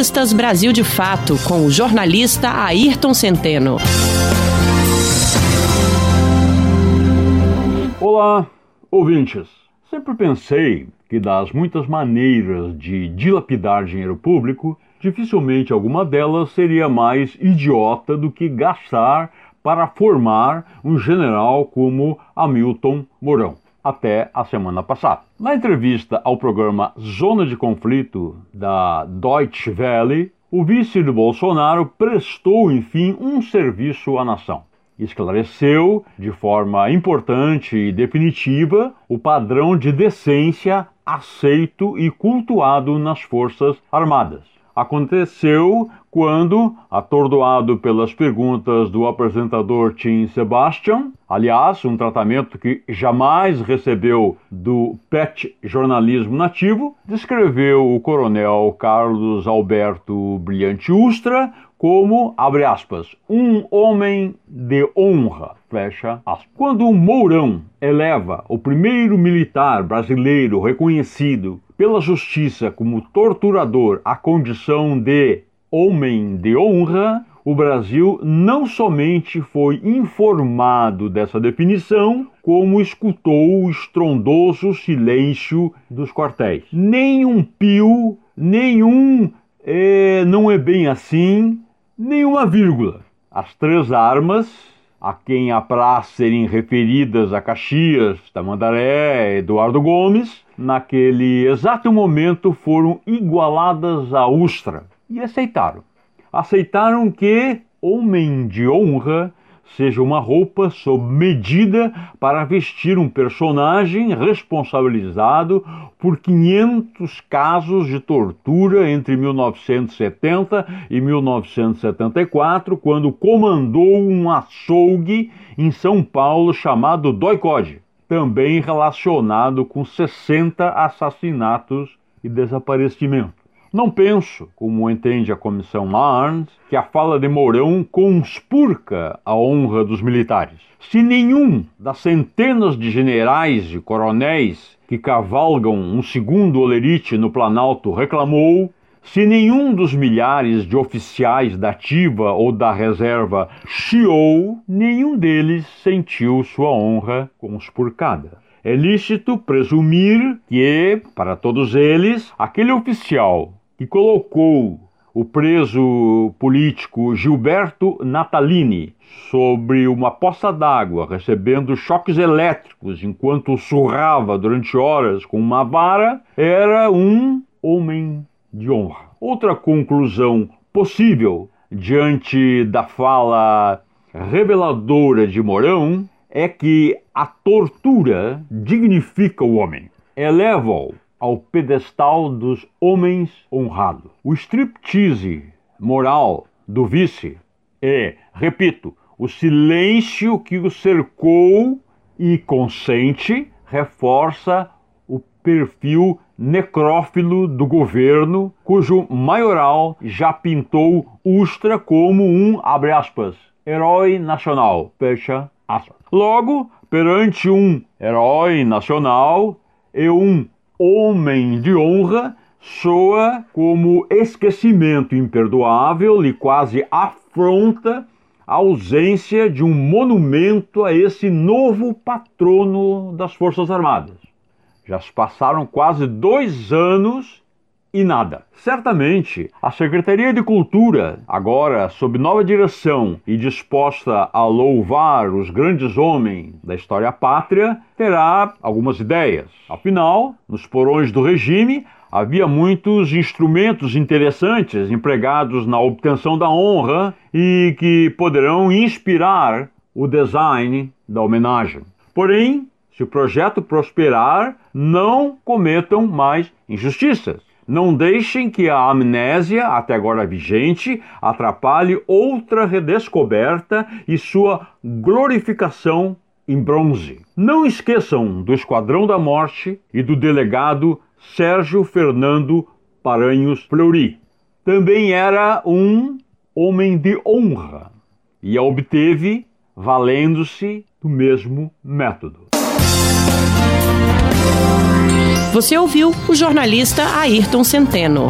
Entrevistas Brasil de Fato com o jornalista Ayrton Centeno. Olá, ouvintes. Sempre pensei que das muitas maneiras de dilapidar dinheiro público, dificilmente alguma delas seria mais idiota do que gastar para formar um general como Hamilton Mourão até a semana passada. Na entrevista ao programa Zona de Conflito da Deutsche Welle, o vice de Bolsonaro prestou, enfim, um serviço à nação. Esclareceu de forma importante e definitiva o padrão de decência aceito e cultuado nas Forças Armadas aconteceu quando, atordoado pelas perguntas do apresentador Tim Sebastian, aliás, um tratamento que jamais recebeu do PET jornalismo nativo, descreveu o coronel Carlos Alberto Brilhante Ustra como, abre aspas, um homem de honra, fecha aspas. Quando o Mourão eleva o primeiro militar brasileiro reconhecido pela justiça como torturador à condição de homem de honra, o Brasil não somente foi informado dessa definição, como escutou o estrondoso silêncio dos quartéis. Nenhum pio, nenhum é, não é bem assim, nenhuma vírgula. As três armas a quem apraz serem referidas a Caxias, Tamandaré, Eduardo Gomes, naquele exato momento foram igualadas à Ustra e aceitaram. Aceitaram que homem de honra seja uma roupa sob medida para vestir um personagem responsabilizado por 500 casos de tortura entre 1970 e 1974, quando comandou um açougue em São Paulo chamado Doicode, também relacionado com 60 assassinatos e desaparecimentos. Não penso, como entende a comissão Marnes, que a fala de Mourão conspurca a honra dos militares. Se nenhum das centenas de generais e coronéis que cavalgam um segundo olerite no Planalto reclamou, se nenhum dos milhares de oficiais da ativa ou da reserva chiou, nenhum deles sentiu sua honra conspurcada. É lícito presumir que, para todos eles, aquele oficial que colocou o preso político Gilberto Natalini sobre uma poça d'água, recebendo choques elétricos enquanto surrava durante horas com uma vara, era um homem de honra. Outra conclusão possível diante da fala reveladora de Mourão é que a tortura dignifica o homem, eleva-o ao pedestal dos homens honrados. O striptease moral do vice é, repito, o silêncio que o cercou e consente reforça perfil necrófilo do governo, cujo maioral já pintou Ustra como um, abre aspas, herói nacional, fecha aspas. Logo, perante um herói nacional e um homem de honra soa como esquecimento imperdoável e quase afronta a ausência de um monumento a esse novo patrono das Forças Armadas. Já se passaram quase dois anos e nada. Certamente, a Secretaria de Cultura, agora sob nova direção e disposta a louvar os grandes homens da história pátria, terá algumas ideias. Afinal, nos porões do regime, havia muitos instrumentos interessantes empregados na obtenção da honra e que poderão inspirar o design da homenagem. Porém, se o projeto prosperar, não cometam mais injustiças. Não deixem que a amnésia, até agora vigente, atrapalhe outra redescoberta e sua glorificação em bronze. Não esqueçam do Esquadrão da Morte e do delegado Sérgio Fernando Paranhos Fleury. Também era um homem de honra e a obteve valendo-se do mesmo método. Você ouviu o jornalista Ayrton Centeno.